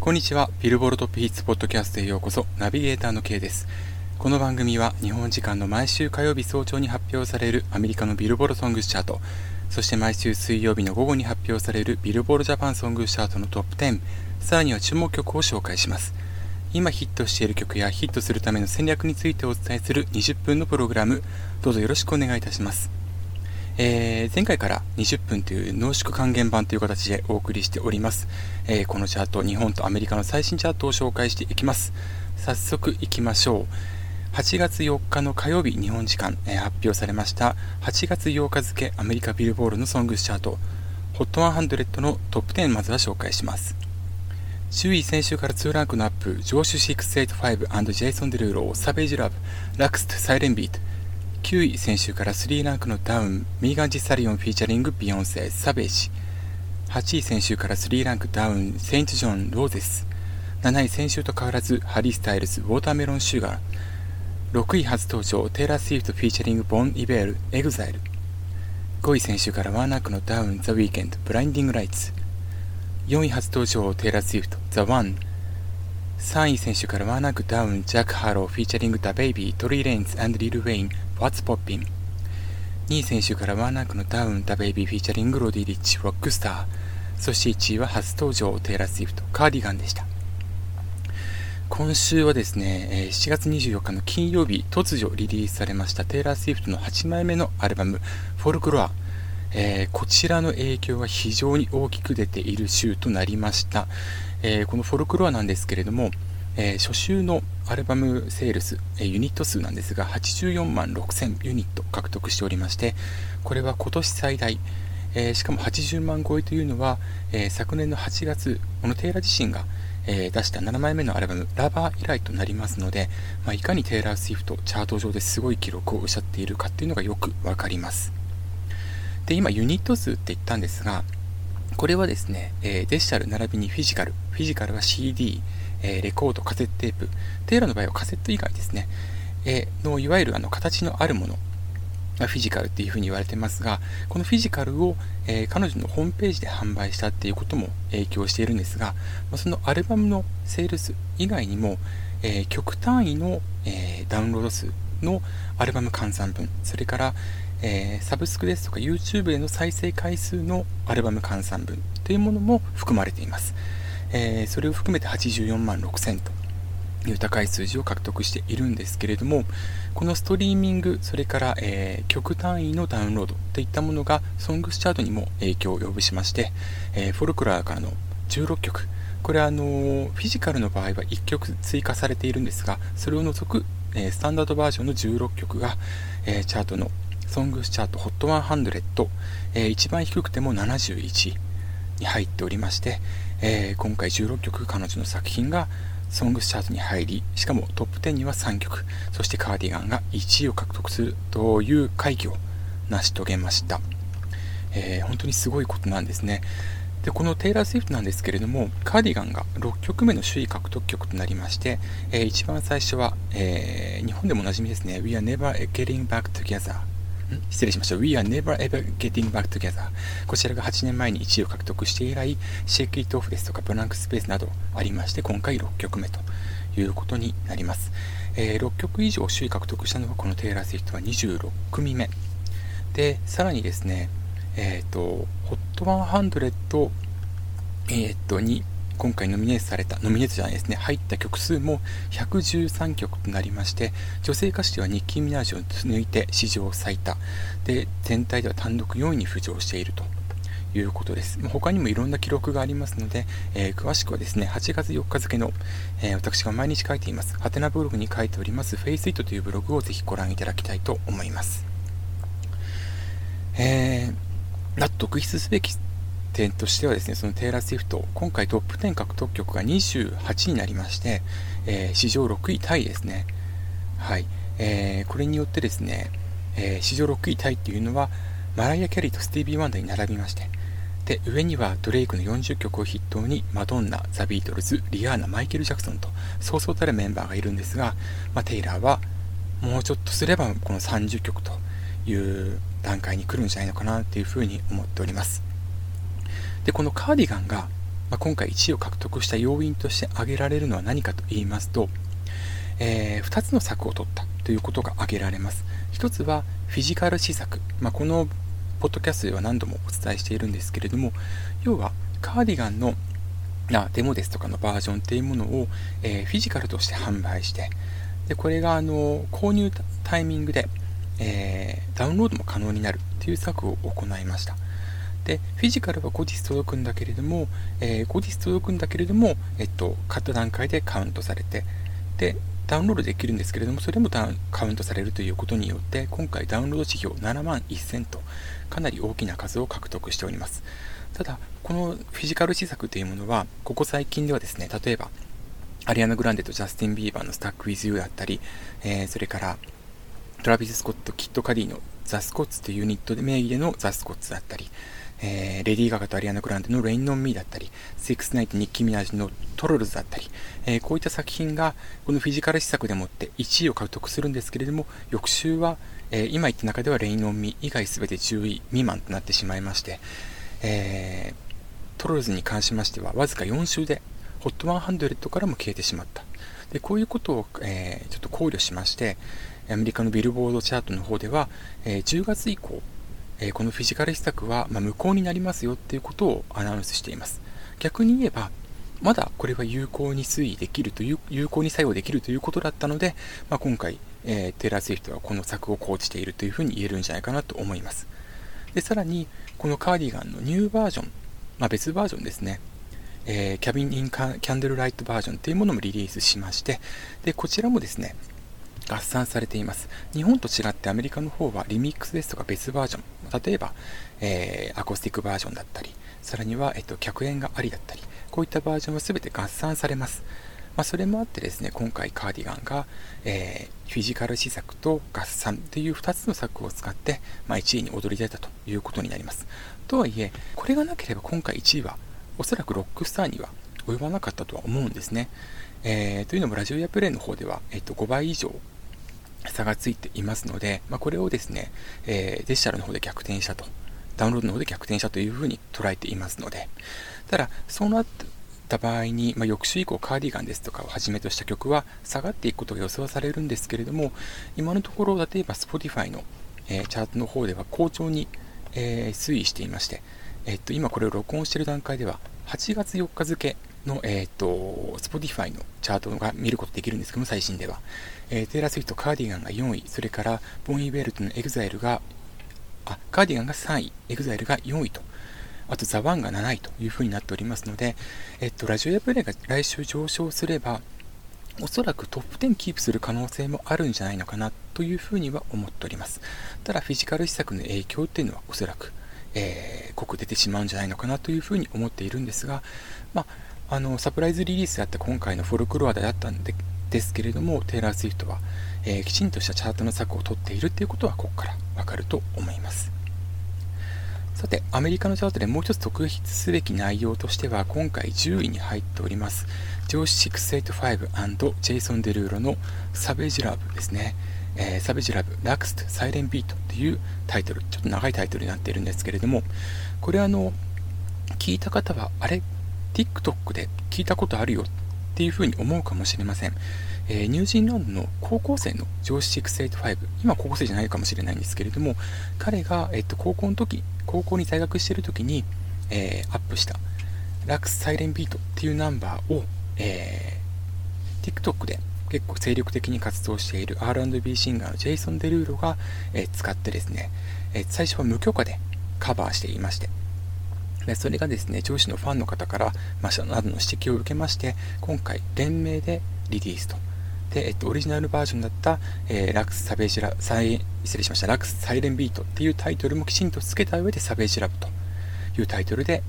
こんにちは。ビルボールトップヒッツポッドキャストへようこそ。ナビゲーターの K です。この番組は日本時間の毎週火曜日早朝に発表されるアメリカのビルボールソングスチャート、そして毎週水曜日の午後に発表されるビルボールジャパンソングスチャートのトップ10、さらには注目曲を紹介します。今ヒットしている曲やヒットするための戦略についてお伝えする20分のプログラム、どうぞよろしくお願いいたします。えー、前回から20分という濃縮還元版という形でお送りしております、えー、このチャート、日本とアメリカの最新チャートを紹介していきます。早速いきましょう。8月4日の火曜日、日本時間、えー、発表されました8月8日付アメリカビルボールのソングスチャート、HOT100 のトップ10まずは紹介します。周囲先週から2ランクのアップ、ジョーシュ685ジェイソン・デルーロー、サベージ・ラブ、ラクスト、サイレンビート、9位先週から3ランクのダウンミーガン・ジ・サリオンフィーチャリングビヨンセサベージ8位先週から3ランクダウンセイント・ジョン Roses。7位先週と変わらずハリー・スタイルズ Watermelon Sugar。6位初登場テイラー・スウィフトフィーチャリングボン・イベール exile。5位先週からワンランクのダウンザ・ウィークエンド Blinding Lights。4位初登場テイラー・スウィフトザ・ワン。3位先週からワンランクダウンジャック・ハーロウフィーチャリング・ダ・ベイビー、トリー・レインズ、リル・ウェイン What's Poppin'? 2位先週からワンランクのダウン、ダベイビーフィーチャリングロディリッチ、 Rockstar。そして1位は初登場、テイラー・スウィフト、 cardigan でした。今週はですね、7月24日の金曜日、突如リリースされましたテイラー・スウィフトの8枚目のアルバム、 folklore。えー、こちらの影響が非常に大きく出ている週となりました。えー、この folklore なんですけれども、えー、初週のアルバムセールス、えー、ユニット数なんですが84万6000ユニット獲得しておりましてこれは今年最大、えー、しかも80万超えというのは、え昨年の8月このテイラー自身が、え出した7枚目のアルバム「ラバー」以来となりますので、まあ、いかにテイラー・スウィフトチャート上ですごい記録を失っしゃっているかっていうのがよく分かります。で今ユニット数って言ったんですがこれはですね、えデジタル並びにフィジカルフィジカルは CD えー、レコード、カセットテープ、テーラの場合はカセット以外ですね、えー、のいわゆるあの形のあるものがフィジカルっていうふうに言われてますが、このフィジカルを、えー、彼女のホームページで販売したっていうことも影響しているんですが、ま、そのアルバムのセールス以外にも、えー、極単位の、えー、ダウンロード数のアルバム換算分、それから、えー、サブスクですとか YouTube での再生回数のアルバム換算分というものも含まれています。えー、それを含めて84万6000という高い数字を獲得しているんですけれどもこのストリーミングそれから、えー、曲単位のダウンロードといったものがソングスチャートにも影響を及ぼしまして、えー、フォルクラーからの16曲これはあのー、フィジカルの場合は1曲追加されているんですがそれを除く、えスタンダードバージョンの16曲が、えチャートのソングスチャート HOT100、え一番低くても71に入っておりまして、えー、今回16曲彼女の作品がソングスチャートに入り、しかもトップ10には3曲、そしてカーディガンが1位を獲得するという快挙を成し遂げました。えー、本当にすごいことなんですね。でこのテイラー・スウィフトなんですけれども、カーディガンが6曲目の首位獲得曲となりまして、えー、一番最初は、えー、日本でもおなじみですね、We are never getting back together 失礼しました。We are never ever getting back together. こちらが8年前に1位を獲得して以来、シェイクイットオフですとか、ブランクスペースなどありまして、今回6曲目ということになります。えー、6曲以上首位獲得したのはこのテイラー・スウィフトは26組目。で、さらにですね、えっ、ー、と、HOT100、えっ、ー、と、に今回ノミネートされた、ノミネートじゃないですね、入った曲数も113曲となりまして、女性歌手ではニッキー・ミナージュを抜いて史上最多、で、全体では単独4位に浮上していると。いうことです。他にもいろんな記録がありますので、えー、詳しくはですね、8月4日付の、えー、私が毎日書いています、ハテナブログに書いております、 Face It というブログをぜひご覧いただきたいと思います。えー、特筆すべき点としてはですね、そのテイラー・スウィフト、今回トップ10獲得曲が28になりまして、えー、史上6位タイですね。はい。えー、これによってですね、えー、史上6位タイっていうのは、マライア・キャリーとスティービー・ワンダに並びまして、で、上にはドレイクの40曲を筆頭に、マドンナ、ザ・ビートルズ、リアーナ、マイケル・ジャクソンと、そうそうたるメンバーがいるんですが、まあ、テイラーは、もうちょっとすればこの30曲という段階に来るんじゃないのかなっていうふうに思っております。で、このカーディガンがまあ、今回1位を獲得した要因として挙げられるのは何かと言いますと、えー、2つの策を取ったということが挙げられます。1つはフィジカル施策、まあ、このポッドキャストでは何度もお伝えしているんですけれども、要はカーディガンのあデモですとかのバージョンっていうものを、えー、フィジカルとして販売して、でこれがあの購入タイミングで、えー、ダウンロードも可能になるという策を行いました。で、フィジカルは後日届くんだけれども、えー、後日届くんだけれども、えっと、買った段階でカウントされて、で、ダウンロードできるんですけれども、それもカウントされるということによって、今回ダウンロード指標7万1000と、かなり大きな数を獲得しております。ただ、このフィジカル施策というものは、ここ最近ではですね、例えば、アリアナ・グランデとジャスティン・ビーバーの Stuck with U だったり、えー、それから、トラビス・スコット、キット・カディのザ・スコッツというユニットで名義での THE SCOTTS だったり、えー、レディー・ガガとアリアナ・グランデの Rain On Me だったり、セックス・ナイト・ニッキー・ミナージの Trollz だったり、えー、こういった作品がこのフィジカル施策でもって1位を獲得するんですけれども、翌週は、えー、今言った中では Rain On Me 以外全て10位未満となってしまいまして、えー、 Trollz に関しましてはわずか4週で HOT100 からも消えてしまった。でこういうことを、えー、ちょっと考慮しまして、アメリカのビルボードチャートの方では、えー、10月以降、えこのフィジカル施策は、ま無効になりますよっていうことをアナウンスしています。逆に言えば、まだこれは有効に推移できるという、有効に作用できるということだったので、まあ、今回、えー、テイラー・スウィフトはこの策を講じているというふうに言えるんじゃないかなと思います。で、さらに、このカーディガンのニューバージョン、まあ、別バージョンですね、えー、キャビン・イン・キャンドルライトバージョンというものもリリースしまして、で、こちらもですね、合算されています。日本と違ってアメリカの方はリミックスですとか別バージョン、例えば、えー、アコースティックバージョンだったり、さらには、えっと、客演がありだったり、こういったバージョンは全て合算されます。まあ、それもあってですね、今回カーディガンが、えー、フィジカル施策と合算という2つの策を使って、まあ、1位に躍り出たということになります。とはいえ、これがなければ今回1位はおそらくロックスターには及ばなかったとは思うんですね。えー、というのもラジオやプレイの方では、えっと、5倍以上差がついていますので、まあ、これをですね、えー、デジタルの方で逆転したと、ダウンロードの方で逆転したというふうに捉えていますので、ただ、そうなった場合に、まあ、翌週以降カーディガンですとかをはじめとした曲は下がっていくことが予想されるんですけれども、今のところ、例えば Spotify の、えー、チャートの方では好調に、えー、推移していまして、えっと、今これを録音している段階では、8月4日付の、えっと、Spotify のチャートが見ることできるんですけども、最新では。えー、テイラー・スウィフト、 cardigan が4位、それからボン・イヴェールとの exile が、あ、 cardigan が3位、 exile が4位と、あとザ・ワンが7位というふうになっておりますので、えっと、ラジオエアプレイが来週上昇すれば、おそらくトップ10キープする可能性もあるんじゃないのかなというふうには思っております。ただ、フィジカル施策の影響っていうのはおそらく、えー、濃く出てしまうんじゃないのかなというふうに思っているんですが、まあ、あのサプライズリリースであった今回のフォルクロアであったんでですけれども、テイラー・スウィフトは、えー、きちんとしたチャートの策を取っているということは、ここからわかると思います。さて、アメリカのチャートでもう一つ特筆すべき内容としては、今回10位に入っております、ジョーシ685ジェイソン・デルーロのサベージ・ラブですね。えー、サベージ・ラブ、ラクスト、サイレン・ビートというタイトル、ちょっと長いタイトルになっているんですけれども、これあの、聞いた方は、あれ、TikTok で聞いたことあるよっていうふうに思うかもしれません。えー、ニュージーランドの高校生のジョーシ685、今高校生じゃないかもしれないんですけれども、彼が、えっと、高校の時、高校に在学してる時に、えー、アップしたラクスサイレンビートっていうナンバーを、えー、TikTok で結構精力的に活動している R&B シンガーのジェイソン・デルーロが、えー、使ってですね、え、最初は無許可でカバーしていまして、でそれがですね、上司のファンの方から、まあ、などの指摘を受けまして、今回、連名でリリースと。で、えっと、オリジナルバージョンだった、えー、ラクス・サベージラ、サイ、失礼しました、ラクス・サイレン・ビートっていうタイトルもきちんと付けた上で、サベージラブというタイトルで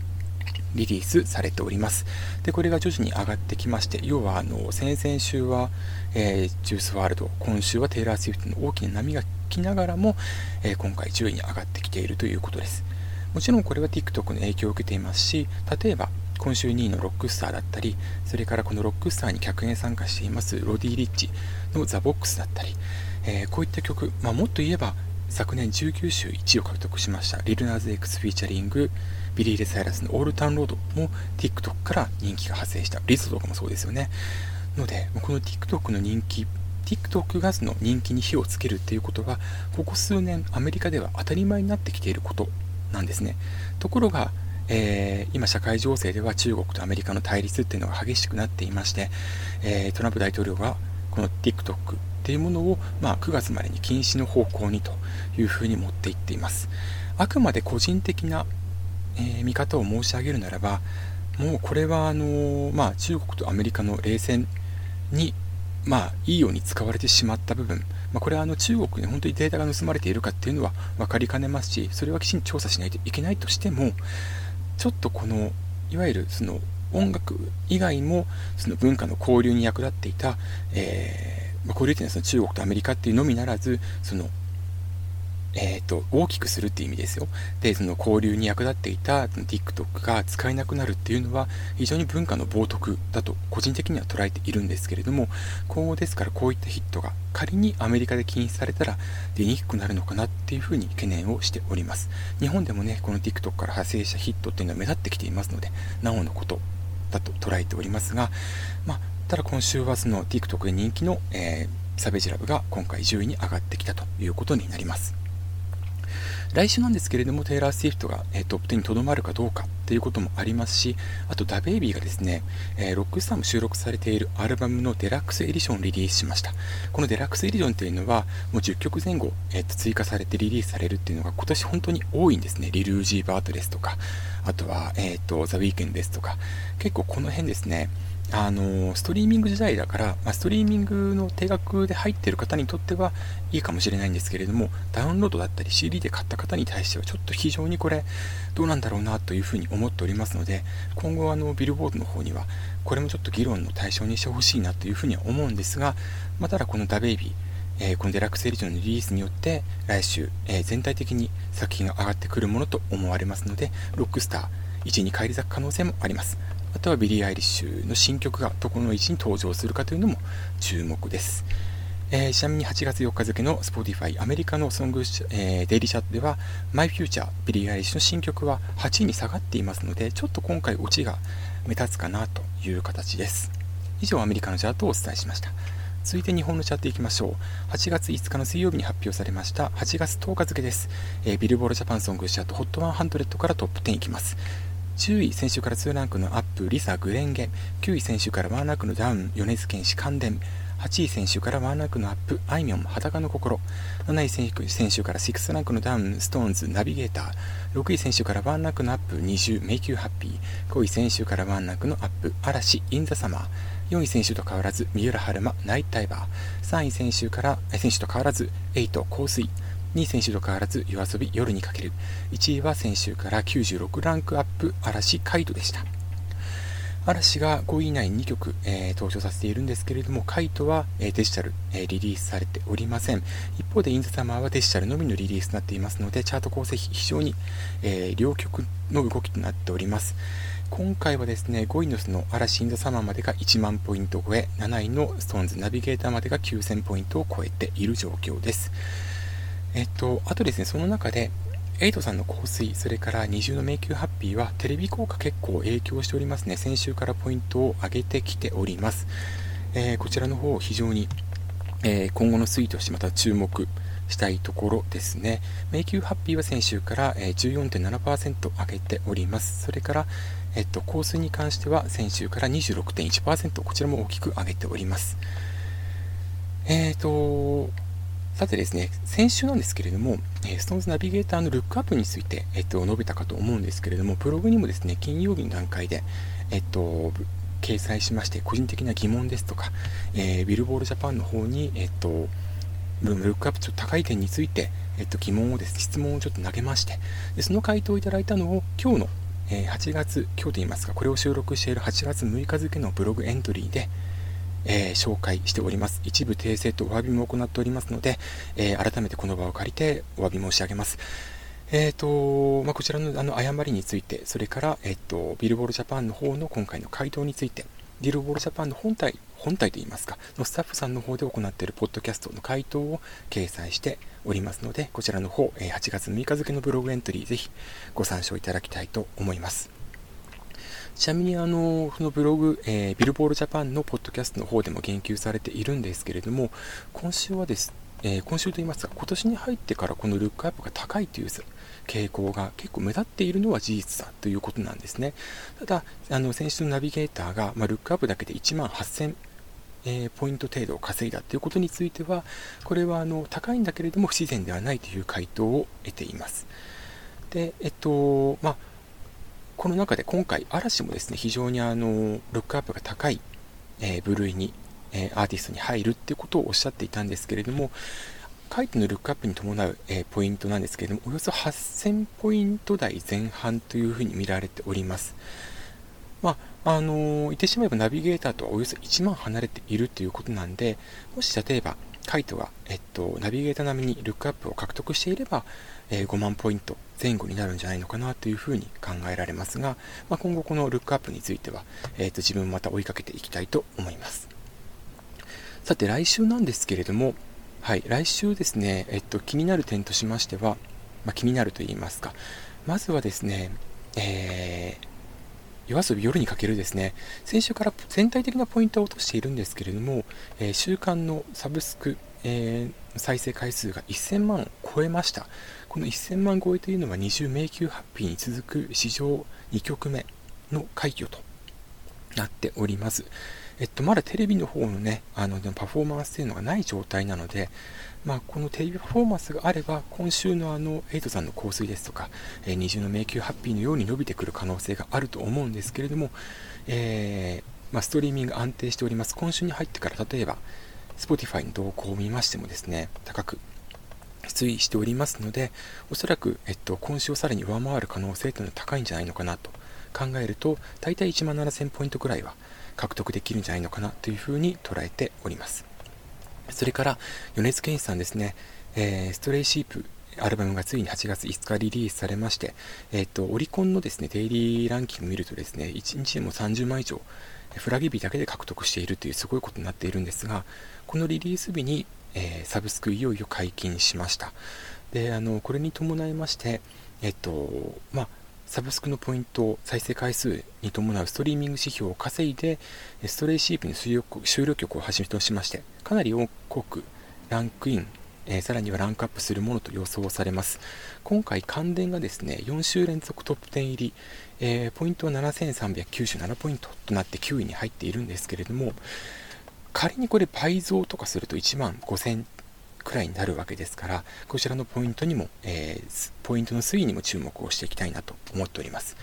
リリースされております。で、これが徐々に上がってきまして、要は、あの、先々週は、えー、ジュースワールド、今週はテイラー・スウィフトの大きな波が来ながらも、えー、今回10位に上がってきているということです。もちろんこれは TikTok の影響を受けていますし、例えば今週2位のロックスターだったり、それからこのロックスターに客演参加していますロディ・リッチのザ・ボックスだったり、えー、こういった曲、まあ、もっと言えば昨年19週1位を獲得しましたリルナーズ X フィーチャリング、ビリー・レイ・サイラスの Old Town Road も TikTok から人気が発生した。リゾとかもそうですよね。ので、この TikTok の人気、TikTok がその人気に火をつけるっていうことは、ここ数年アメリカでは当たり前になってきていることなんですね。ところが、えー、今社会情勢では中国とアメリカの対立っていうのが激しくなっていまして、えー、トランプ大統領がこの TikTok っていうものを、まあ、9月までに禁止の方向にというふうに持っていっていますあくまで個人的な、えー、見方を申し上げるならばもうこれはあの、まあ、中国とアメリカの冷戦に、まあ、いいように使われてしまった部分、まあ、これはあの中国に本当にデータが盗まれているかっていうのは分かりかねますしそれはきちんと調査しないといけないとしてもちょっとこのいわゆるその音楽以外もその文化の交流に役立っていた、えー、ま、交流というのはその中国とアメリカっていうのみならずそのえーと、大きくするっていう意味ですよ。で、その交流に役立っていた TikTok が使えなくなるっていうのは非常に文化の冒涜だと個人的には捉えているんですけれども、今後ですからこういったヒットが仮にアメリカで禁止されたら出にくくなるのかなっていうふうに懸念をしております。日本でもね、この TikTok から派生したヒットっていうのは目立ってきていますので、なおのことだと捉えておりますが、まあ、ただ今週はその TikTok で人気の、えー、 Savage Love が今回10位に上がってきたということになります。来週なんですけれども、テイラー・スウィフトが、えー、トップ10にとどまるかどうかということもありますし、あと、ダ・ベイビーがですね、えー、ロックスターも収録されているアルバムのデラックスエディションをリリースしました。このデラックスエディションというのは、もう10曲前後、えー、と追加されてリリースされるっていうのが今年本当に多いんですね。リルージー・バートですとか、あとは、えっ、と、ザ・ウィークエンですとか、結構この辺ですね、あのストリーミング時代だから、まあ、ストリーミングの定額で入っている方にとってはいいかもしれないんですけれども、ダウンロードだったり CD で買った方に対してはちょっと非常にこれどうなんだろうなというふうに思っておりますので、今後あのビルボードの方にはこれもちょっと議論の対象にしてほしいなというふうには思うんですが、まあ、ただこのダベイビー、えー、このデラックスエディションのリリースによって来週、えー、全体的に作品が上がってくるものと思われますので、ロックスター1位に返り咲く可能性もあります。あとはビリー・アイリッシュの新曲がどこの位置に登場するかというのも注目です。えー、ちなみに8月4日付の Spotify アメリカのソング、えー、デイリーチャートでは My Future ビリー・アイリッシュの新曲は8位に下がっていますのでちょっと今回落ちが目立つかなという形です。以上アメリカのチャートをお伝えしました。続いて日本のチャートいきましょう。8月5日の水曜日に発表されました8月10日付です。えー、ビルボードジャパンソングチャート HOT100 からトップ10いきます。10位、先週から2ランクのアップ、 LiSA、紅蓮華。9位、先週からワンランクのダウン、米津玄師、感電。8位、先週からワンランクのアップ、あいみょん、裸の心。7位、先週から6ランクのダウン、ストーンズ、ナビゲーター。6位、先週からワンランクのアップ、20、メイキューハッピー。5位、先週からワンランクのアップ、嵐、 IN THE SUMMER。4位先週と変わらず、三浦春馬、 Night Diver。3位先週から、先週と変わらず、瑛人、香水。2位先週と変わらず YOASOBI 夜に駆ける1位は先週から96ランクアップ嵐カイトでした嵐が5位以内に2曲、えー、登場させているんですけれども、カイトは、えー、デジタル、えー、リリースされておりません。一方で、インザサマーはデジタルのみのリリースになっていますので、チャート構成非常に、え両曲の動きとなっております。今回はですね、5位のその嵐インザサマーまでが1万ポイント超え、7位のストーンズナビゲーターまでが9000ポイントを超えている状況です。えっと、あとですね、その中で、エイトさんの香水、それから二重の迷宮ハッピーはテレビ効果結構影響しておりますね。先週からポイントを上げてきております。えー、こちらの方非常に、えー、今後の推移としてまた注目したいところですね。迷宮ハッピーは先週から、え、14.7%上げております。それから、えっと、香水に関しては先週から26.1%、こちらも大きく上げております。えっ、と、さてですね、先週なんですけれども、えー、ストーンズナビゲーターのルックアップについて、えっと、述べたかと思うんですけれども、ブログにもですね、金曜日の段階で、えっと、掲載しまして、個人的な疑問ですとか、えー、ビルボールジャパンの方に、えっと、ルックアップちょっと高い点について、えっと、疑問をですね、質問をちょっと投げまして、でその回答をいただいたのを今日の、えー、8月、今日と言いますか、これを収録している8月6日付のブログエントリーで、えー、紹介しております。一部訂正とお詫びも行っておりますので、えー、改めてこの場を借りてお詫び申し上げます。えーとまあ、こちらのあの誤りについて、それから、えーと、ビルボールジャパンの方の今回の回答について、ディルボールジャパンの本体、本体といいますか、のスタッフさんの方で行っているポッドキャストの回答を掲載しておりますので、こちらの方、8月6日付のブログエントリー、ぜひご参照いただきたいと思います。ちなみにあの、このブログ、えー、ビルボールジャパンのポッドキャストの方でも言及されているんですけれども、今週はです、えー、今週といいますか、今年に入ってからこのルックアップが高いという傾向が結構目立っているのは事実だということなんですね。ただ、あの先週のナビゲーターが、まあ、ルックアップだけで1万8000えー、ポイント程度を稼いだということについては、これはあの高いんだけれども不自然ではないという回答を得ています。で、えっと、まあ、この中で今回、嵐もですね、非常にあの、ルックアップが高い、えー、部類に、えー、アーティストに入るっていうことをおっしゃっていたんですけれども、書いてのルックアップに伴う、えー、ポイントなんですけれども、およそ8000ポイント台前半というふうに見られております。まあ、あのー、言ってしまえばナビゲーターとはおよそ1万離れているということなんで、もし例えば、カイトが、えっと、ナビゲーター並みにルックアップを獲得していれば、えー、5万ポイント前後になるんじゃないのかなというふうに考えられますが、まあ、今後このルックアップについては、えーと、自分また追いかけていきたいと思います。さて来週なんですけれども、はい、来週ですね、えっと、気になる点としましては、まあ、気になると言いますか、まずはですね、えー、夜遊び夜にかけるですね、先週から全体的なポイントを落としているんですけれども、えー、週間のサブスク、えー、再生回数が1000万を超えました。この1000万超えというのは20迷宮ハッピーに続く史上2曲目の快挙となっております。えっと、まだテレビの方のね、あの、パフォーマンスというのがない状態なので、まあ、このテレビパフォーマンスがあれば、今週のあの、エイトさんの香水ですとか、えー、二重の迷宮ハッピーのように伸びてくる可能性があると思うんですけれども、えー、まあ、ストリーミング安定しております。今週に入ってから、例えば、Spotify の動向を見ましてもですね、高く推移しておりますので、おそらく、えっと、今週をさらに上回る可能性というのは高いんじゃないのかなと考えると、大体1万7000ポイントくらいは獲得できるんじゃないのかなというふうに捉えております。それから、米津玄師さんですね、えー、ストレイシープ、アルバムがついに8月5日リリースされまして、え、ー、と、オリコンのですね、デイリーランキングを見るとですね、1日でも30万以上、フラギ日だけで獲得しているというすごいことになっているんですが、このリリース日に、えー、サブスクいよいよ解禁しました。で、あの、これに伴いまして、えっと、まあ、サブスクのポイント、再生回数に伴うストリーミング指標を稼いで、ストレイシープに終了曲をはじめとしまして、かなり多くランクイン、えー、さらにはランクアップするものと予想されます。今回、関電がですね、4週連続トップ10入り、えー、ポイントは7397ポイントとなって9位に入っているんですけれども、仮にこれ倍増とかすると1万5000くらいになるわけですから、こちらのポイントにも、えー、ポイントの推移にも注目をしていきたいなと思っております。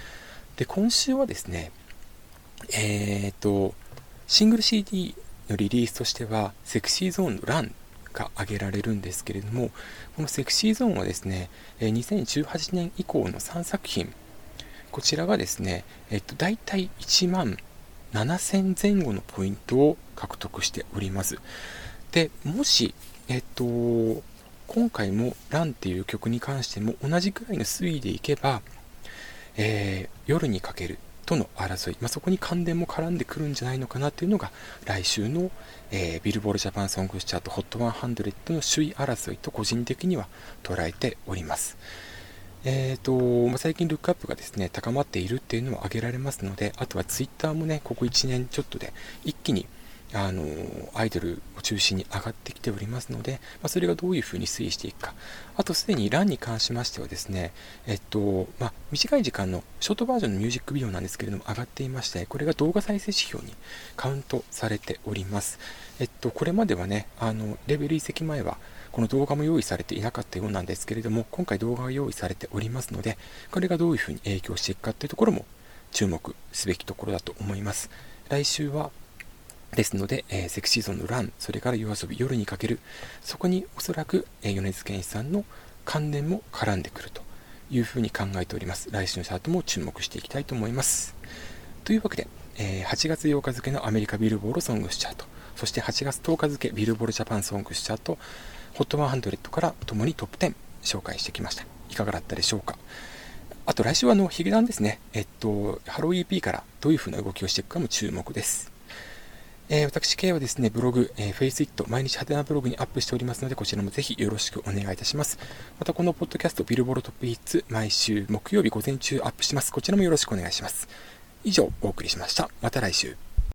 で、今週はですね、えーと、シングル CD のリリースとしては、セクシーゾーンのランが挙げられるんですけれども、このセクシーゾーンはですね、2018年以降の3作品、こちらがですね、えっと、大体1万7000前後のポイントを獲得しております。で、もし、えっと、今回もランっていう曲に関しても同じくらいの推移でいけば、えー、夜にかけるとの争い、まあ、そこに関連も絡んでくるんじゃないのかなというのが来週の、えー、ビルボールジャパンソングスチャート HOT100 の首位争いと個人的には捉えております。えーとまあ、最近ルックアップがですね高まっているっていうのは挙げられますのであとはツイッターもねここ1年ちょっとで一気にあのアイドルを中心に上がってきておりますので、まあ、それがどういうふうに推移していくか。あとすでにランに関しましてはですね、えっと、まあ、短い時間のショートバージョンのミュージックビデオなんですけれども上がっていまして、これが動画再生指標にカウントされております。えっと、これまではね、あの、レベル移籍前は、この動画も用意されていなかったようなんですけれども、今回動画が用意されておりますので、これがどういうふうに影響していくかというところも注目すべきところだと思います。来週はですので、えー、セクシーゾンのラン、それから夜遊び、夜にかける、そこにおそらく、えー、米津玄師さんの関連も絡んでくるというふうに考えております。来週のチャートも注目していきたいと思います。というわけで、えー、8月8日付のアメリカビルボールソングスチャート、そして8月10日付ビルボールジャパンソングスチャート、HOT100 からともにトップ10紹介してきました。いかがだったでしょうか。あと来週はあのヒゲダンですね。えっと、 HELLO EP からどういう風な動きをしていくかも注目です。えー、私、K はですね、ブログ、えー、 face it、毎日はてなブログにアップしておりますので、こちらもぜひよろしくお願いいたします。また、このポッドキャスト、ビルボードトップヒッツ、毎週木曜日午前中アップします。こちらもよろしくお願いします。以上、お送りしました。また来週。